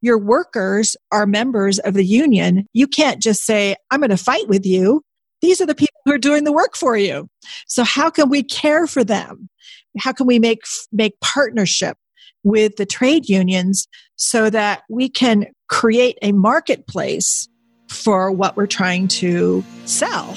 your workers are members of the union, you can't just say, I'm going to fight with you. These are the people who are doing the work for you. So how can we care for them? How can we make, make partnership with the trade unions so that we can create a marketplace for what we're trying to sell?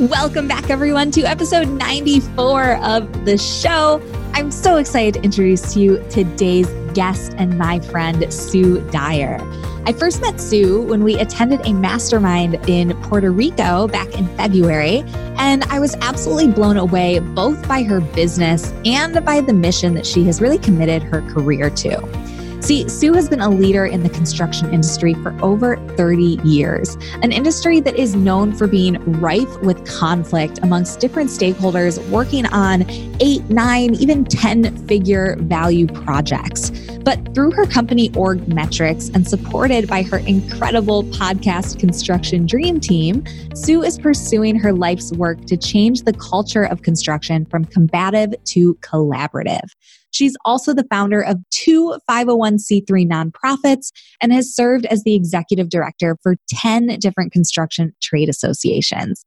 Welcome back, everyone, to episode 94 of the show. I'm so excited to introduce to you today's guest and my friend, Sue Dyer. I first met Sue when we attended a mastermind in Puerto Rico back in February, and I was absolutely blown away both by her business and by the mission that she has really committed her career to. See, Sue has been a leader in the construction industry for over 30 years, an industry that is known for being rife with conflict amongst different stakeholders working on eight, nine, even 10 figure value projects. But through her company OrgMetrics and supported by her incredible podcast Construction Dream Team, Sue is pursuing her life's work to change the culture of construction from combative to collaborative. She's also the founder of two 501c3 nonprofits and has served as the executive director for 10 different construction trade associations.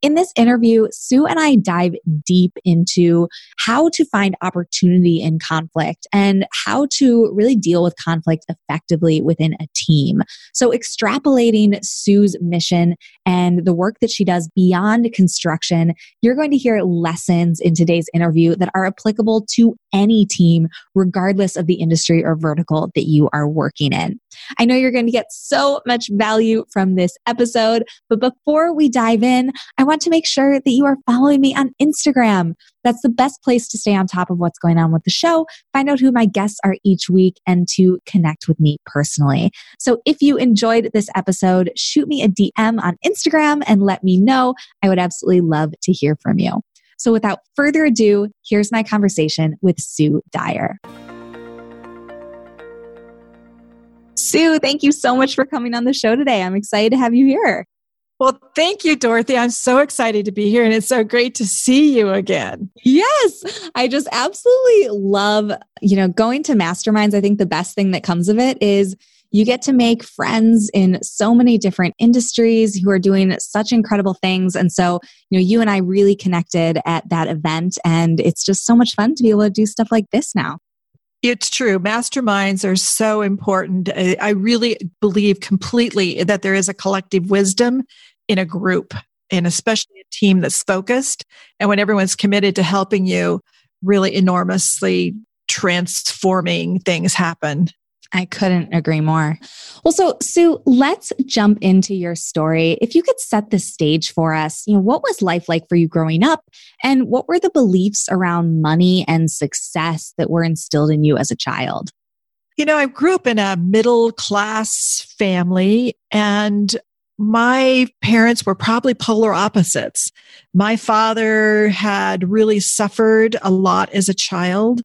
In this interview, Sue and I dive deep into how to find opportunity in conflict and how to really deal with conflict effectively within a team. So, extrapolating Sue's mission and the work that she does beyond construction, you're going to hear lessons in today's interview that are applicable to any team, regardless of the industry or vertical that you are working in. I know you're going to get so much value from this episode, but before we dive in, I want to make sure that you are following me on Instagram. That's the best place to stay on top of what's going on with the show, find out who my guests are each week, and to connect with me personally. So if you enjoyed this episode, shoot me a DM on Instagram and let me know. I would absolutely love to hear from you. So without further ado, here's my conversation with Sue Dyer. Sue, thank you so much for coming on the show today. I'm excited to have you here. Well, thank you, Dorothy. I'm so excited to be here and it's so great to see you again. Yes, I just absolutely love, you know, going to masterminds. I think the best thing that comes of it is you get to make friends in so many different industries who are doing such incredible things. And so, you know, you and I really connected at that event and it's just so much fun to be able to do stuff like this now. It's true. Masterminds are so important. I really believe completely that there is a collective wisdom in a group and especially a team that's focused. And when everyone's committed to helping you, really enormously transforming things happen. I couldn't agree more. Well, so Sue, let's jump into your story. If you could set the stage for us, you know, what was life like for you growing up and what were the beliefs around money and success that were instilled in you as a child? You know, I grew up in a middle class family and my parents were probably polar opposites. My father had really suffered a lot as a child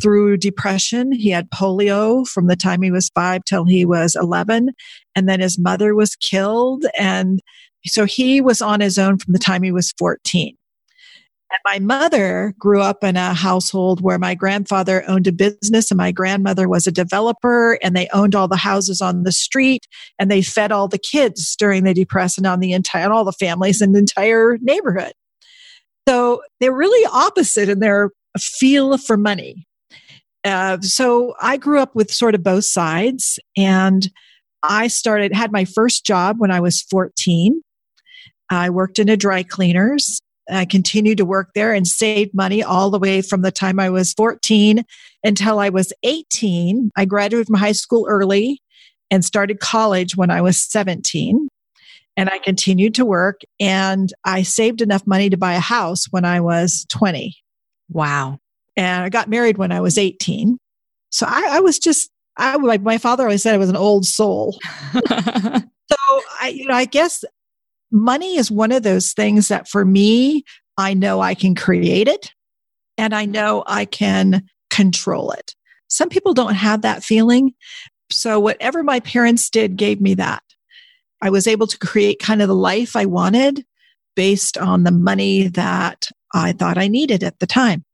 through depression. He had polio from the time he was five till he was 11. And then his mother was killed. And so he was on his own from the time he was 14. My mother grew up in a household where my grandfather owned a business and my grandmother was a developer and they owned all the houses on the street and they fed all the kids during the depression on the entire, all the families in the entire neighborhood. So they're really opposite in their feel for money. Uh, so I grew up with sort of both sides and I started, had my first job when I was 14. I worked in a dry cleaners. I continued to work there and saved money all the way from the time I was 14 until I was 18. I graduated from high school early and started college when I was 17. And I continued to work and I saved enough money to buy a house when I was 20. Wow. And I got married when I was 18. So I, I was just I, my, my father always said I was an old soul. so I, you know, I guess money is one of those things that for me, I know I can create it and I know I can control it. Some people don't have that feeling. So whatever my parents did gave me that. I was able to create kind of the life I wanted based on the money that I thought I needed at the time.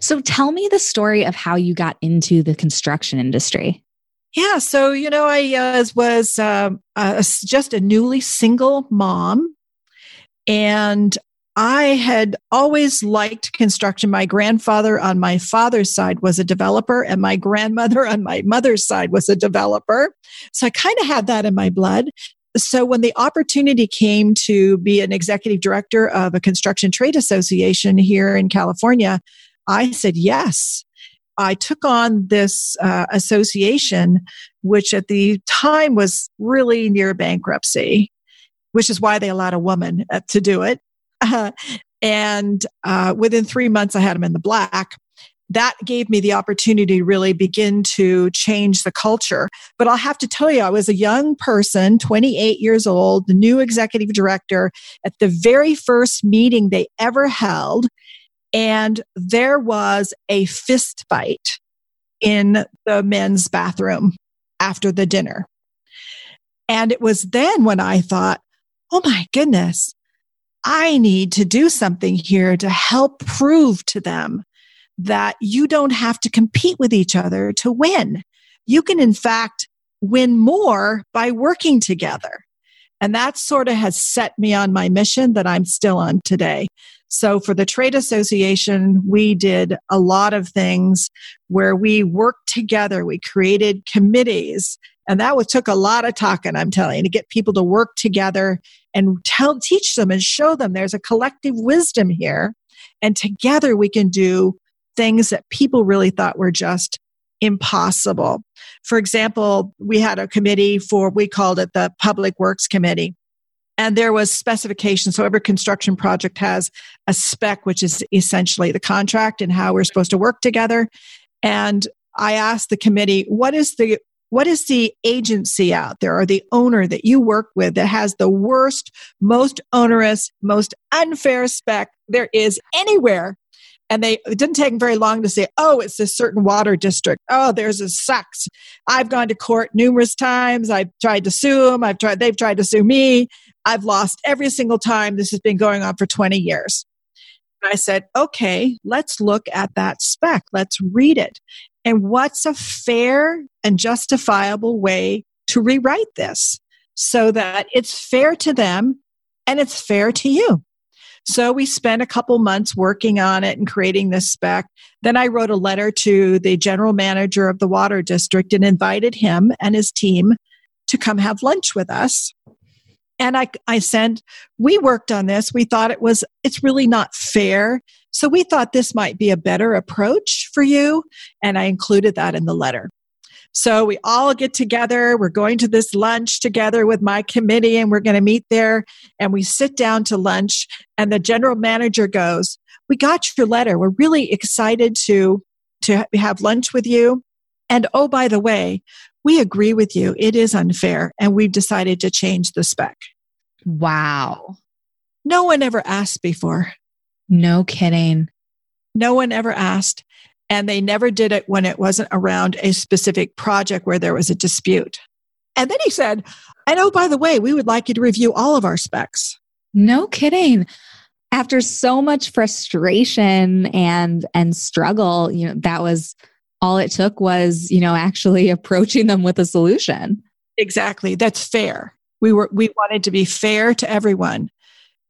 So tell me the story of how you got into the construction industry. Yeah, so you know, I uh, was uh, uh, just a newly single mom, and I had always liked construction. My grandfather on my father's side was a developer, and my grandmother on my mother's side was a developer. So I kind of had that in my blood. So when the opportunity came to be an executive director of a construction trade association here in California, I said yes. I took on this uh, association, which at the time was really near bankruptcy, which is why they allowed a woman uh, to do it. Uh, and uh, within three months, I had them in the black. That gave me the opportunity to really begin to change the culture. But I'll have to tell you, I was a young person, 28 years old, the new executive director at the very first meeting they ever held and there was a fist fight in the men's bathroom after the dinner. And it was then when I thought, oh my goodness, I need to do something here to help prove to them that you don't have to compete with each other to win. You can, in fact, win more by working together. And that sort of has set me on my mission that I'm still on today. So for the trade association, we did a lot of things where we worked together. We created committees and that was, took a lot of talking, I'm telling you, to get people to work together and tell, teach them and show them there's a collective wisdom here. And together we can do things that people really thought were just impossible. For example, we had a committee for, we called it the Public Works Committee and there was specification. so every construction project has a spec which is essentially the contract and how we're supposed to work together and i asked the committee what is the what is the agency out there or the owner that you work with that has the worst most onerous most unfair spec there is anywhere and they it didn't take them very long to say oh it's this certain water district oh there's a sucks i've gone to court numerous times i've tried to sue them i've tried they've tried to sue me I've lost every single time. This has been going on for 20 years. I said, okay, let's look at that spec. Let's read it. And what's a fair and justifiable way to rewrite this so that it's fair to them and it's fair to you? So we spent a couple months working on it and creating this spec. Then I wrote a letter to the general manager of the water district and invited him and his team to come have lunch with us and I, I said, we worked on this. We thought it was, it's really not fair. So we thought this might be a better approach for you. And I included that in the letter. So we all get together. We're going to this lunch together with my committee and we're going to meet there. And we sit down to lunch and the general manager goes, we got your letter. We're really excited to, to have lunch with you. And oh, by the way, we agree with you. It is unfair. And we've decided to change the spec. Wow. No one ever asked before. No kidding. No one ever asked. And they never did it when it wasn't around a specific project where there was a dispute. And then he said, and oh, by the way, we would like you to review all of our specs. No kidding. After so much frustration and and struggle, you know, that was all it took was, you know, actually approaching them with a solution. Exactly. That's fair. We were we wanted to be fair to everyone.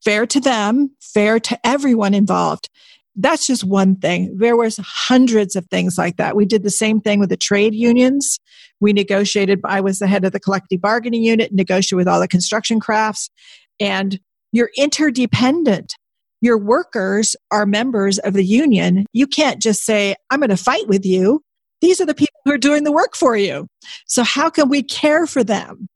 Fair to them, fair to everyone involved. That's just one thing. There was hundreds of things like that. We did the same thing with the trade unions. We negotiated, I was the head of the collective bargaining unit, negotiated with all the construction crafts, and you're interdependent your workers are members of the union, you can't just say, I'm going to fight with you. These are the people who are doing the work for you. So how can we care for them?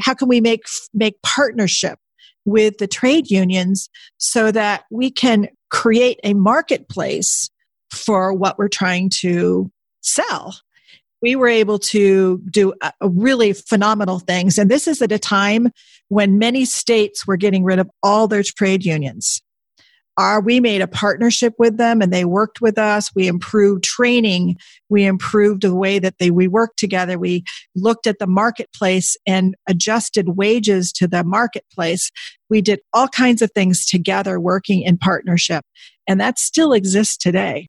How can we make, make partnership with the trade unions so that we can create a marketplace for what we're trying to sell? we were able to do really phenomenal things. And this is at a time when many states were getting rid of all their trade unions. We made a partnership with them and they worked with us. We improved training. We improved the way that they, we worked together. We looked at the marketplace and adjusted wages to the marketplace. We did all kinds of things together working in partnership. And that still exists today.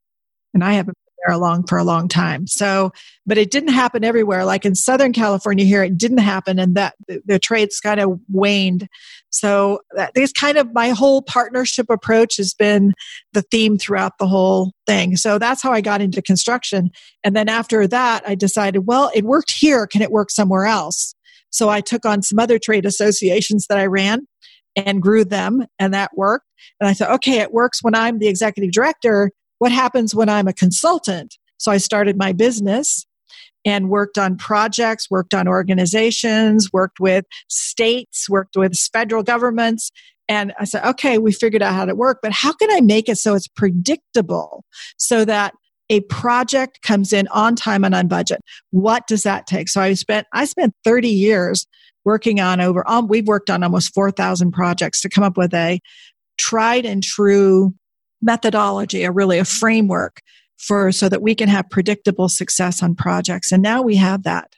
And I there along for a long time. So, but it didn't happen everywhere. Like in Southern California here, it didn't happen and that the, the trades kind of waned. So that kind of my whole partnership approach has been the theme throughout the whole thing. So that's how I got into construction. And then after that, I decided, well, it worked here. Can it work somewhere else? So I took on some other trade associations that I ran and grew them and that worked. And I thought, okay, it works when I'm the executive director what happens when I'm a consultant? So I started my business and worked on projects, worked on organizations, worked with states, worked with federal governments. And I said, okay, we figured out how to work, but how can I make it so it's predictable so that a project comes in on time and on budget? What does that take? So I spent, I spent 30 years working on over, um, we've worked on almost 4,000 projects to come up with a tried and true methodology, a really a framework for so that we can have predictable success on projects. And now we have that.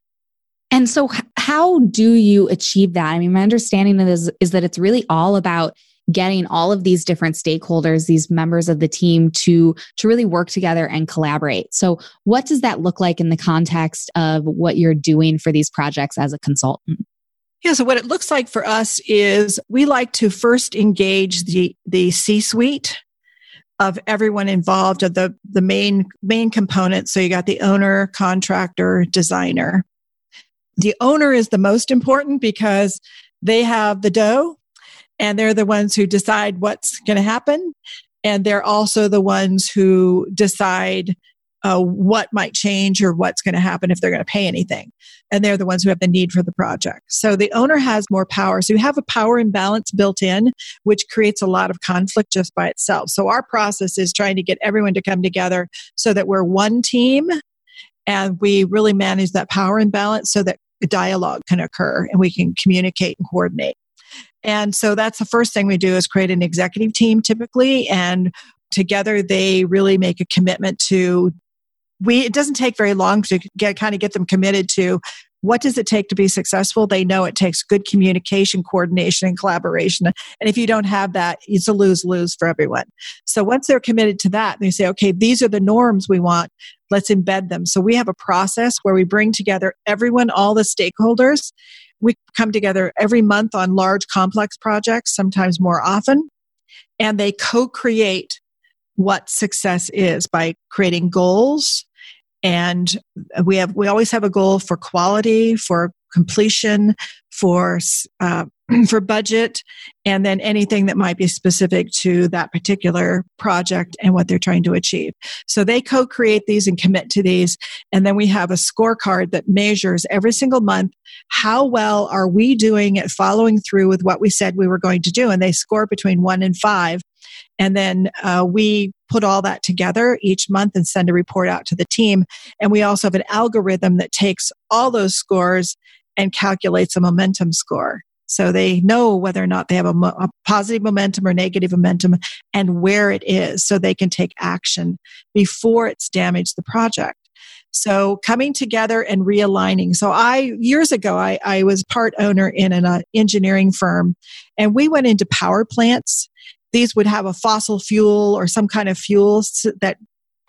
And so how do you achieve that? I mean, my understanding is, is that it's really all about getting all of these different stakeholders these members of the team to to really work together and collaborate so what does that look like in the context of what you're doing for these projects as a consultant yeah, so what it looks like for us is we like to first engage the the C-suite of everyone involved of the, the main, main components. So you got the owner, contractor, designer. The owner is the most important because they have the dough and they're the ones who decide what's going to happen. And they're also the ones who decide uh, what might change or what's going to happen if they're going to pay anything. And they're the ones who have the need for the project. So the owner has more power. So you have a power imbalance built in, which creates a lot of conflict just by itself. So our process is trying to get everyone to come together so that we're one team and we really manage that power imbalance so that dialogue can occur and we can communicate and coordinate. And so that's the first thing we do is create an executive team typically and together they really make a commitment to we it doesn't take very long to get kind of get them committed to what does it take to be successful? They know it takes good communication coordination and collaboration. And if you don't have that it's a lose lose for everyone. So once they're committed to that they say okay these are the norms we want. Let's embed them. So we have a process where we bring together everyone all the stakeholders. We come together every month on large complex projects sometimes more often and they co-create what success is by creating goals and we have we always have a goal for quality for completion for uh, for budget and then anything that might be specific to that particular project and what they're trying to achieve. So they co-create these and commit to these and then we have a scorecard that measures every single month how well are we doing at following through with what we said we were going to do and they score between one and five and then uh, we put all that together each month and send a report out to the team. And we also have an algorithm that takes all those scores and calculates a momentum score. So they know whether or not they have a, mo- a, positive momentum or negative momentum and where it is so they can take action before it's damaged the project. So coming together and realigning. So I, years ago, I, I was part owner in an uh, engineering firm and we went into power plants these would have a fossil fuel or some kind of fuel that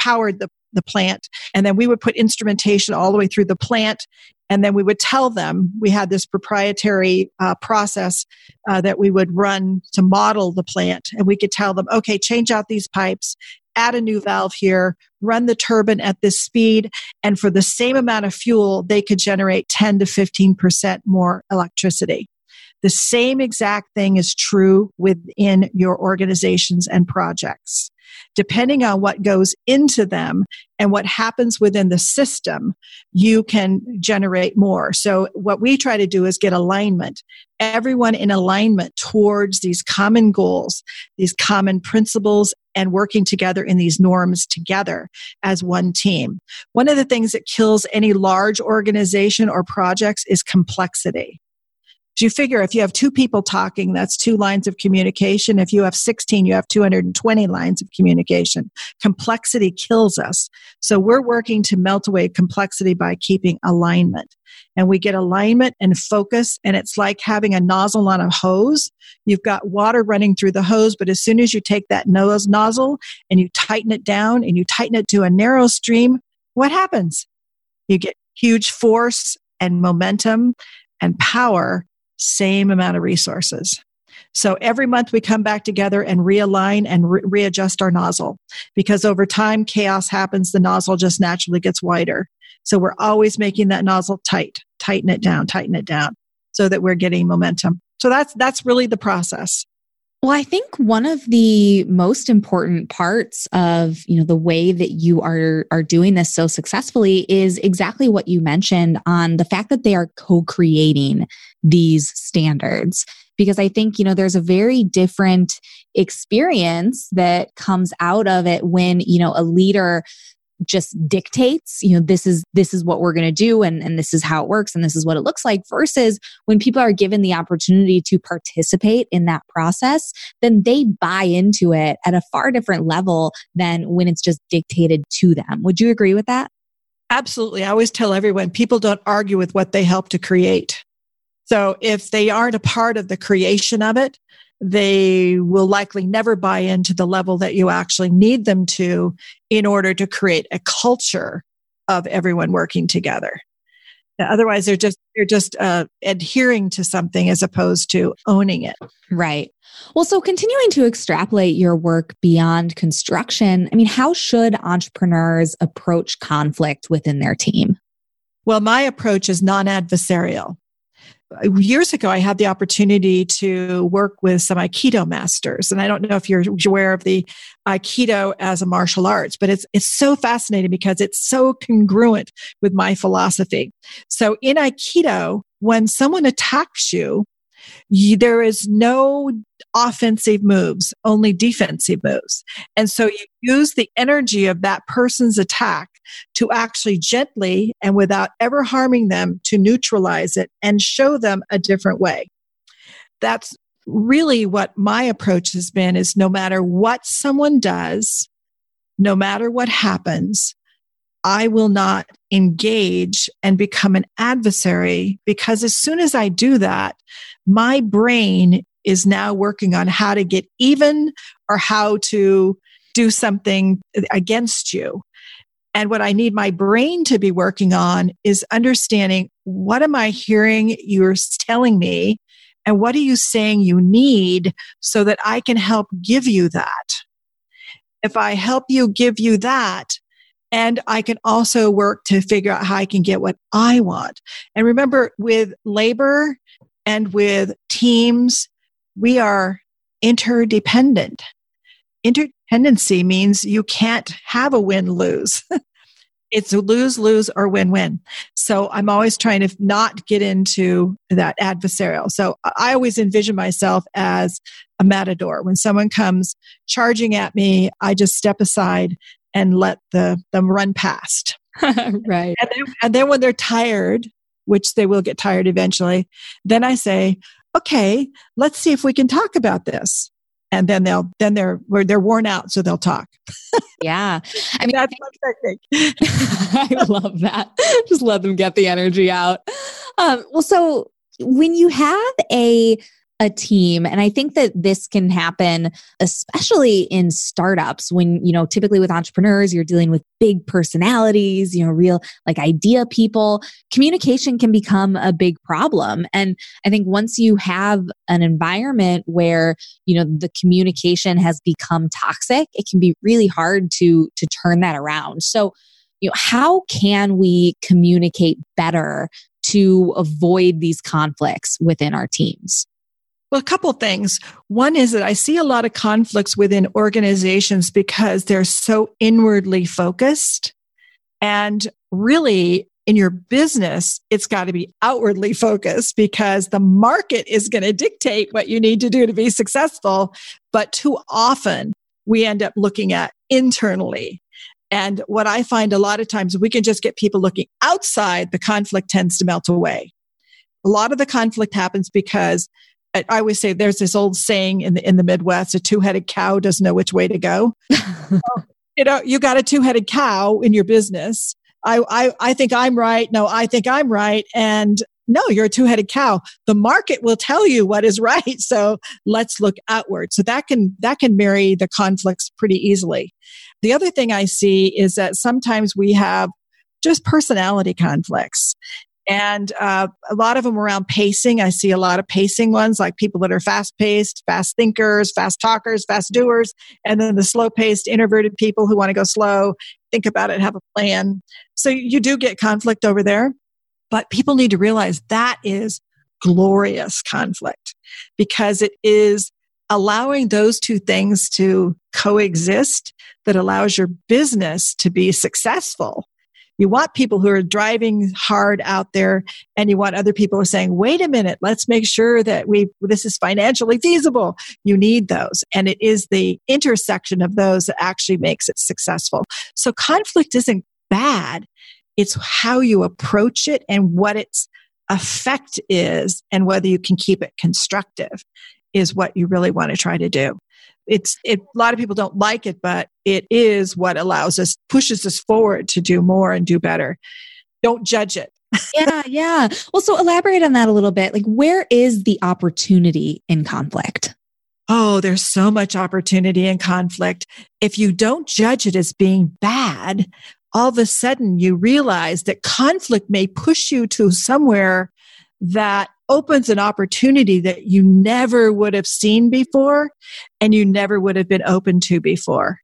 powered the, the plant. And then we would put instrumentation all the way through the plant. And then we would tell them we had this proprietary uh, process uh, that we would run to model the plant. And we could tell them, okay, change out these pipes, add a new valve here, run the turbine at this speed. And for the same amount of fuel, they could generate 10 to 15% more electricity. The same exact thing is true within your organizations and projects. Depending on what goes into them and what happens within the system, you can generate more. So, what we try to do is get alignment, everyone in alignment towards these common goals, these common principles, and working together in these norms together as one team. One of the things that kills any large organization or projects is complexity. You figure if you have two people talking, that's two lines of communication. If you have 16, you have 220 lines of communication. Complexity kills us. So we're working to melt away complexity by keeping alignment. And we get alignment and focus, and it's like having a nozzle on a hose. You've got water running through the hose, but as soon as you take that nose nozzle and you tighten it down and you tighten it to a narrow stream, what happens? You get huge force and momentum and power same amount of resources. So every month we come back together and realign and re- readjust our nozzle because over time chaos happens. The nozzle just naturally gets wider. So we're always making that nozzle tight, tighten it down, tighten it down so that we're getting momentum. So that's, that's really the process. Well, I think one of the most important parts of, you know, the way that you are are doing this so successfully is exactly what you mentioned on the fact that they are co-creating these standards. Because I think, you know, there's a very different experience that comes out of it when, you know, a leader just dictates you know this is this is what we're going to do and and this is how it works and this is what it looks like versus when people are given the opportunity to participate in that process then they buy into it at a far different level than when it's just dictated to them. Would you agree with that? Absolutely. I always tell everyone people don't argue with what they help to create. So if they aren't a part of the creation of it they will likely never buy into the level that you actually need them to in order to create a culture of everyone working together. Otherwise, they're just they're just uh, adhering to something as opposed to owning it. Right. Well, so continuing to extrapolate your work beyond construction, I mean, how should entrepreneurs approach conflict within their team? Well, my approach is non-adversarial years ago, I had the opportunity to work with some Aikido masters. And I don't know if you're aware of the Aikido as a martial arts, but it's, it's so fascinating because it's so congruent with my philosophy. So in Aikido, when someone attacks you, you, there is no offensive moves, only defensive moves. And so you use the energy of that person's attack to actually gently and without ever harming them to neutralize it and show them a different way. That's really what my approach has been is no matter what someone does, no matter what happens, I will not engage and become an adversary because as soon as I do that, my brain is now working on how to get even or how to do something against you. And what I need my brain to be working on is understanding what am I hearing you're telling me and what are you saying you need so that I can help give you that. If I help you give you that, and I can also work to figure out how I can get what I want. And remember, with labor and with teams, we are interdependent. Interdependency means you can't have a win lose. it's a lose lose or win win. So I'm always trying to not get into that adversarial. So I always envision myself as a matador. When someone comes charging at me, I just step aside and let the them run past. right. And then, and then when they're tired, which they will get tired eventually, then I say, "Okay, let's see if we can talk about this." And then they'll then they're they're worn out, so they'll talk. yeah, I mean that's my technique. I love that. Just let them get the energy out. Um, well, so when you have a a team. And I think that this can happen, especially in startups when, you know, typically with entrepreneurs, you're dealing with big personalities, you know, real like idea people. Communication can become a big problem. And I think once you have an environment where, you know, the communication has become toxic, it can be really hard to, to turn that around. So, you know, how can we communicate better to avoid these conflicts within our teams? Well, a couple things. One is that I see a lot of conflicts within organizations because they're so inwardly focused. And really, in your business, it's got to be outwardly focused because the market is going to dictate what you need to do to be successful. But too often, we end up looking at internally. And what I find a lot of times, we can just get people looking outside, the conflict tends to melt away. A lot of the conflict happens because I always say there's this old saying in the in the Midwest: a two-headed cow doesn't know which way to go. you know, you got a two-headed cow in your business. I, I I think I'm right. No, I think I'm right. And no, you're a two-headed cow. The market will tell you what is right. So let's look outward. So that can that can marry the conflicts pretty easily. The other thing I see is that sometimes we have just personality conflicts and uh, a lot of them around pacing. I see a lot of pacing ones, like people that are fast paced, fast thinkers, fast talkers, fast doers, and then the slow paced, introverted people who want to go slow, think about it, have a plan. So you do get conflict over there, but people need to realize that is glorious conflict because it is allowing those two things to coexist that allows your business to be successful you want people who are driving hard out there and you want other people who are saying, wait a minute, let's make sure that we, this is financially feasible. You need those. And it is the intersection of those that actually makes it successful. So conflict isn't bad. It's how you approach it and what its effect is and whether you can keep it constructive is what you really want to try to do it's it, a lot of people don't like it, but it is what allows us, pushes us forward to do more and do better. Don't judge it. yeah, yeah. Well, so elaborate on that a little bit. Like, where is the opportunity in conflict? Oh, there's so much opportunity in conflict. If you don't judge it as being bad, all of a sudden you realize that conflict may push you to somewhere that opens an opportunity that you never would have seen before and you never would have been open to before.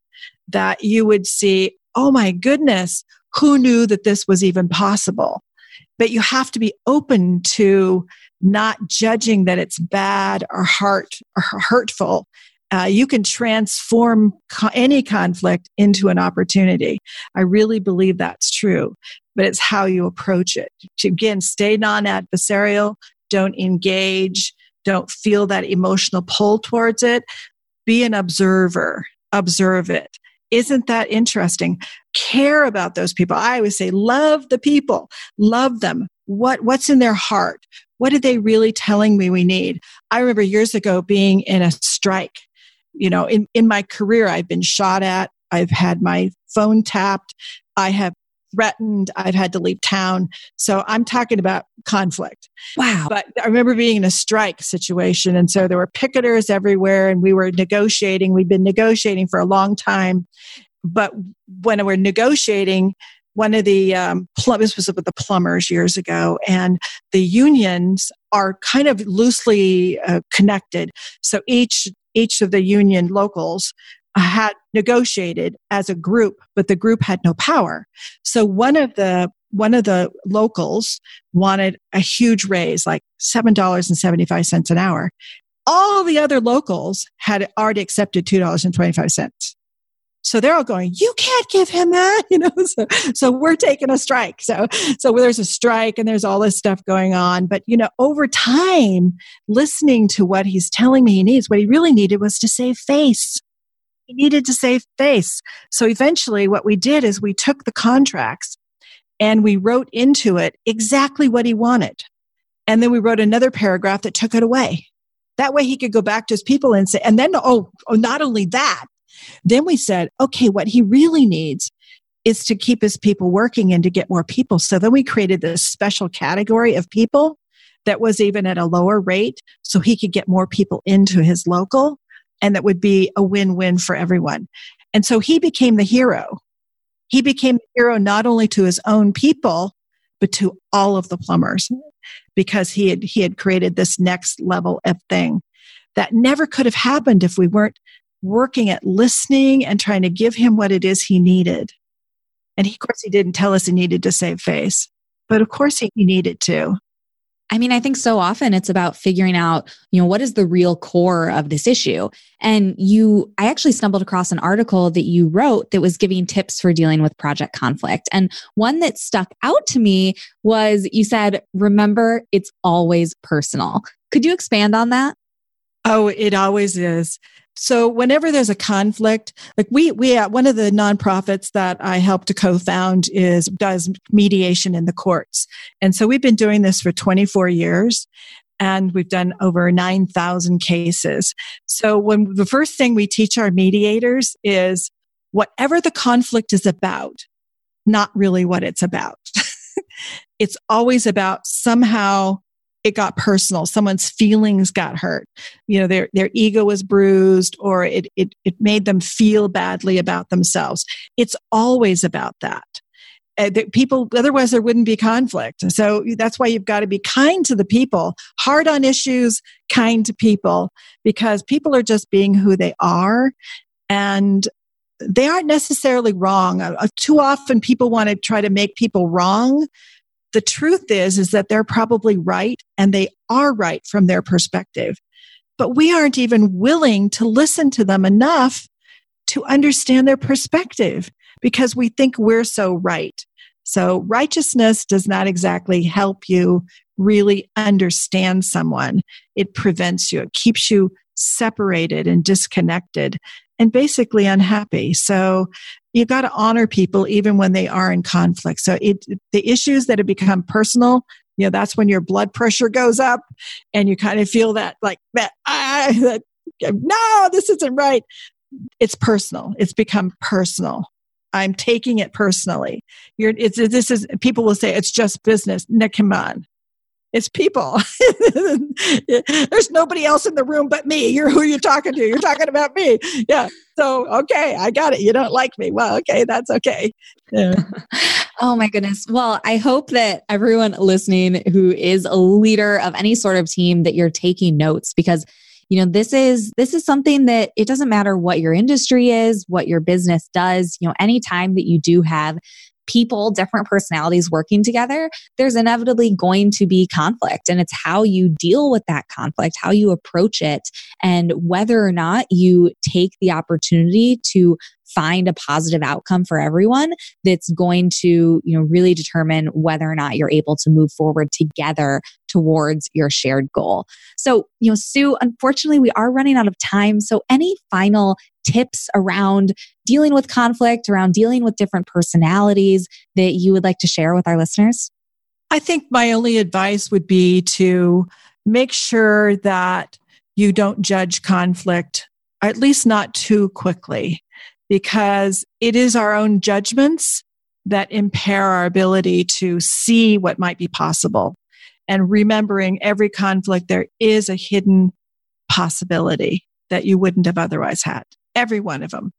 That you would see, oh my goodness, who knew that this was even possible? But you have to be open to not judging that it's bad or heart or hurtful. Uh, you can transform co- any conflict into an opportunity. I really believe that's true, but it's how you approach it. To, again, stay non adversarial, don't engage, don't feel that emotional pull towards it. Be an observer, observe it. Isn't that interesting? Care about those people. I always say, love the people, love them. What, what's in their heart? What are they really telling me we need? I remember years ago being in a strike. You know, in, in my career, I've been shot at. I've had my phone tapped. I have threatened. I've had to leave town. So I'm talking about conflict. Wow. But I remember being in a strike situation. And so there were picketers everywhere and we were negotiating. We'd been negotiating for a long time. But when we're negotiating, one of the um, this was with the plumbers years ago, and the unions are kind of loosely uh, connected. So each each of the union locals had negotiated as a group, but the group had no power. So one of the one of the locals wanted a huge raise, like $7.75 an hour. All the other locals had already accepted $2.25. So they're all going, you can't give him that, you know. So, so we're taking a strike. So, so there's a strike and there's all this stuff going on. But you know, over time, listening to what he's telling me he needs, what he really needed was to save face. He needed to save face. So eventually, what we did is we took the contracts and we wrote into it exactly what he wanted. And then we wrote another paragraph that took it away. That way he could go back to his people and say, and then, oh, oh not only that, then we said, okay, what he really needs is to keep his people working and to get more people. So then we created this special category of people that was even at a lower rate so he could get more people into his local and that would be a win-win for everyone. And so he became the hero. He became the hero not only to his own people, but to all of the plumbers because he had, he had created this next level of thing that never could have happened if we weren't working at listening and trying to give him what it is he needed. And he, of course, he didn't tell us he needed to save face, but of course he needed to. I mean, I think so often it's about figuring out, you know, what is the real core of this issue. And you, I actually stumbled across an article that you wrote that was giving tips for dealing with project conflict. And one that stuck out to me was you said, remember, it's always personal. Could you expand on that? Oh, it always is. So whenever there's a conflict, like we we uh, one of the nonprofits that I helped to co-found is does mediation in the courts. And so we've been doing this for 24 years and we've done over 9,000 cases. So when the first thing we teach our mediators is whatever the conflict is about, not really what it's about. it's always about somehow it got personal. Someone's feelings got hurt. You know, their, their ego was bruised or it, it, it made them feel badly about themselves. It's always about that. Uh, people, otherwise there wouldn't be conflict. So that's why you've got to be kind to the people, hard on issues, kind to people, because people are just being who they are. And they aren't necessarily wrong. Uh, too often people want to try to make people wrong the truth is, is that they're probably right and they are right from their perspective. But we aren't even willing to listen to them enough to understand their perspective because we think we're so right. So righteousness does not exactly help you really understand someone. It prevents you. It keeps you separated and disconnected and basically unhappy. So you got to honor people even when they are in conflict. So it, the issues that have become personal, you know, that's when your blood pressure goes up and you kind of feel that like that, ah, that no, this isn't right. It's personal. It's become personal. I'm taking it personally. You're, it's, this is, people will say it's just business. Nick, come on. It's people. There's nobody else in the room but me. You're who you're talking to. You're talking about me. Yeah. So, okay, I got it. You don't like me. Well, okay, that's okay. Yeah. oh my goodness. Well, I hope that everyone listening who is a leader of any sort of team that you're taking notes because you know this is this is something that it doesn't matter what your industry is what your business does you know anytime that you do have people, different personalities working together, there's inevitably going to be conflict. And it's how you deal with that conflict, how you approach it, and whether or not you take the opportunity to find a positive outcome for everyone that's going to you know really determine whether or not you're able to move forward together towards your shared goal so you know sue unfortunately we are running out of time so any final tips around dealing with conflict, around dealing with different personalities that you would like to share with our listeners? I think my only advice would be to make sure that you don't judge conflict, at least not too quickly, because it is our own judgments that impair our ability to see what might be possible. And remembering every conflict, there is a hidden possibility that you wouldn't have otherwise had every one of them.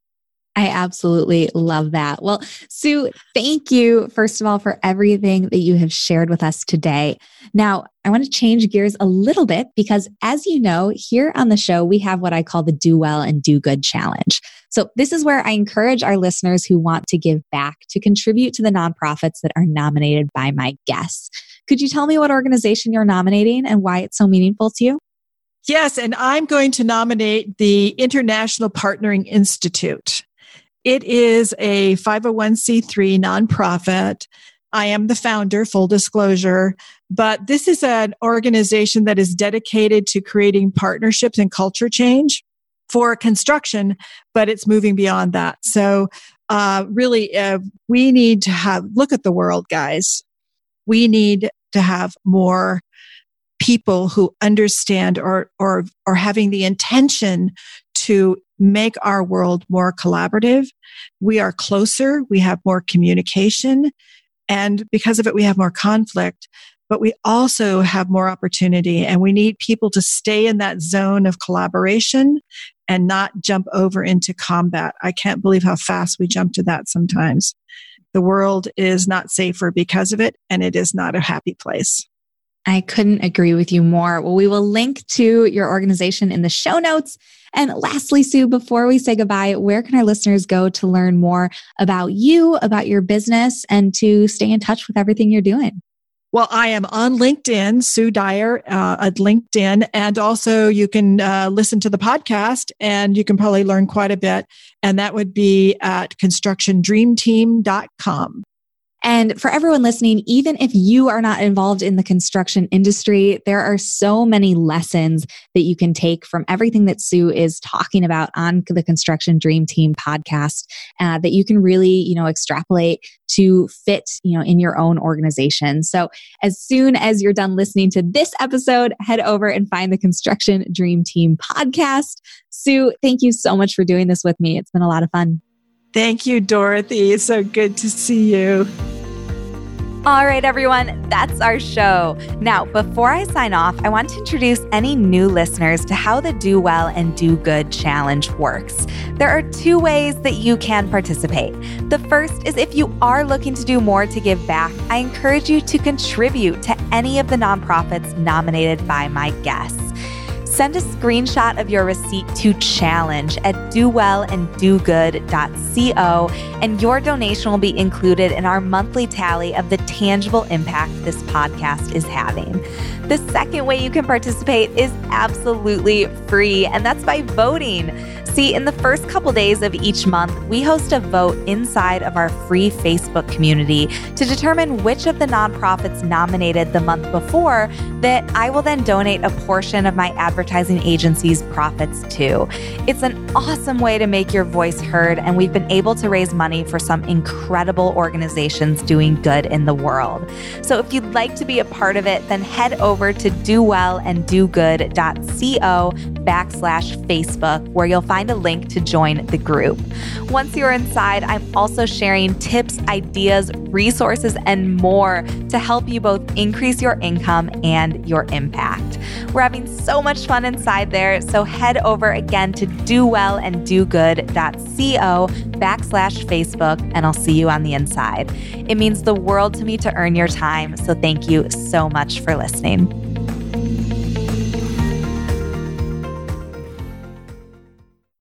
I absolutely love that. Well, Sue, thank you, first of all, for everything that you have shared with us today. Now, I want to change gears a little bit because, as you know, here on the show, we have what I call the Do Well and Do Good Challenge. So, this is where I encourage our listeners who want to give back to contribute to the nonprofits that are nominated by my guests. Could you tell me what organization you're nominating and why it's so meaningful to you? Yes, and I'm going to nominate the International Partnering Institute. It is a 501c3 nonprofit. I am the founder, full disclosure, but this is an organization that is dedicated to creating partnerships and culture change for construction, but it's moving beyond that. So, uh, really, uh, we need to have look at the world, guys. We need to have more people who understand or, or, or having the intention to make our world more collaborative. We are closer. We have more communication. And because of it, we have more conflict, but we also have more opportunity and we need people to stay in that zone of collaboration and not jump over into combat. I can't believe how fast we jump to that sometimes. The world is not safer because of it and it is not a happy place. I couldn't agree with you more. Well, we will link to your organization in the show notes. And lastly, Sue, before we say goodbye, where can our listeners go to learn more about you, about your business, and to stay in touch with everything you're doing? Well, I am on LinkedIn, Sue Dyer uh, at LinkedIn. And also, you can uh, listen to the podcast and you can probably learn quite a bit. And that would be at constructiondreamteam.com. And for everyone listening, even if you are not involved in the construction industry, there are so many lessons that you can take from everything that Sue is talking about on the Construction Dream Team podcast uh, that you can really, you know, extrapolate to fit, you know, in your own organization. So as soon as you're done listening to this episode, head over and find the Construction Dream Team podcast. Sue, thank you so much for doing this with me. It's been a lot of fun. Thank you, Dorothy. So good to see you. All right, everyone, that's our show. Now, before I sign off, I want to introduce any new listeners to how the Do Well and Do Good Challenge works. There are two ways that you can participate. The first is if you are looking to do more to give back, I encourage you to contribute to any of the nonprofits nominated by my guests. Send a screenshot of your receipt to challenge at dowellanddogood.co, and your donation will be included in our monthly tally of the tangible impact this podcast is having. The second way you can participate is absolutely free, and that's by voting. See, in the first couple days of each month, we host a vote inside of our free Facebook community to determine which of the nonprofits nominated the month before that I will then donate a portion of my advertising agency's profits to. It's an awesome way to make your voice heard, and we've been able to raise money for some incredible organizations doing good in the world. So if you'd like to be a part of it, then head over to dowellanddogood.co backslash Facebook, where you'll find a link to join the group. Once you're inside, I'm also sharing tips, ideas, resources, and more to help you both increase your income and your impact. We're having so much fun inside there, so head over again to dowellanddogood.co backslash Facebook, and I'll see you on the inside. It means the world to me to earn your time, so thank you so much for listening.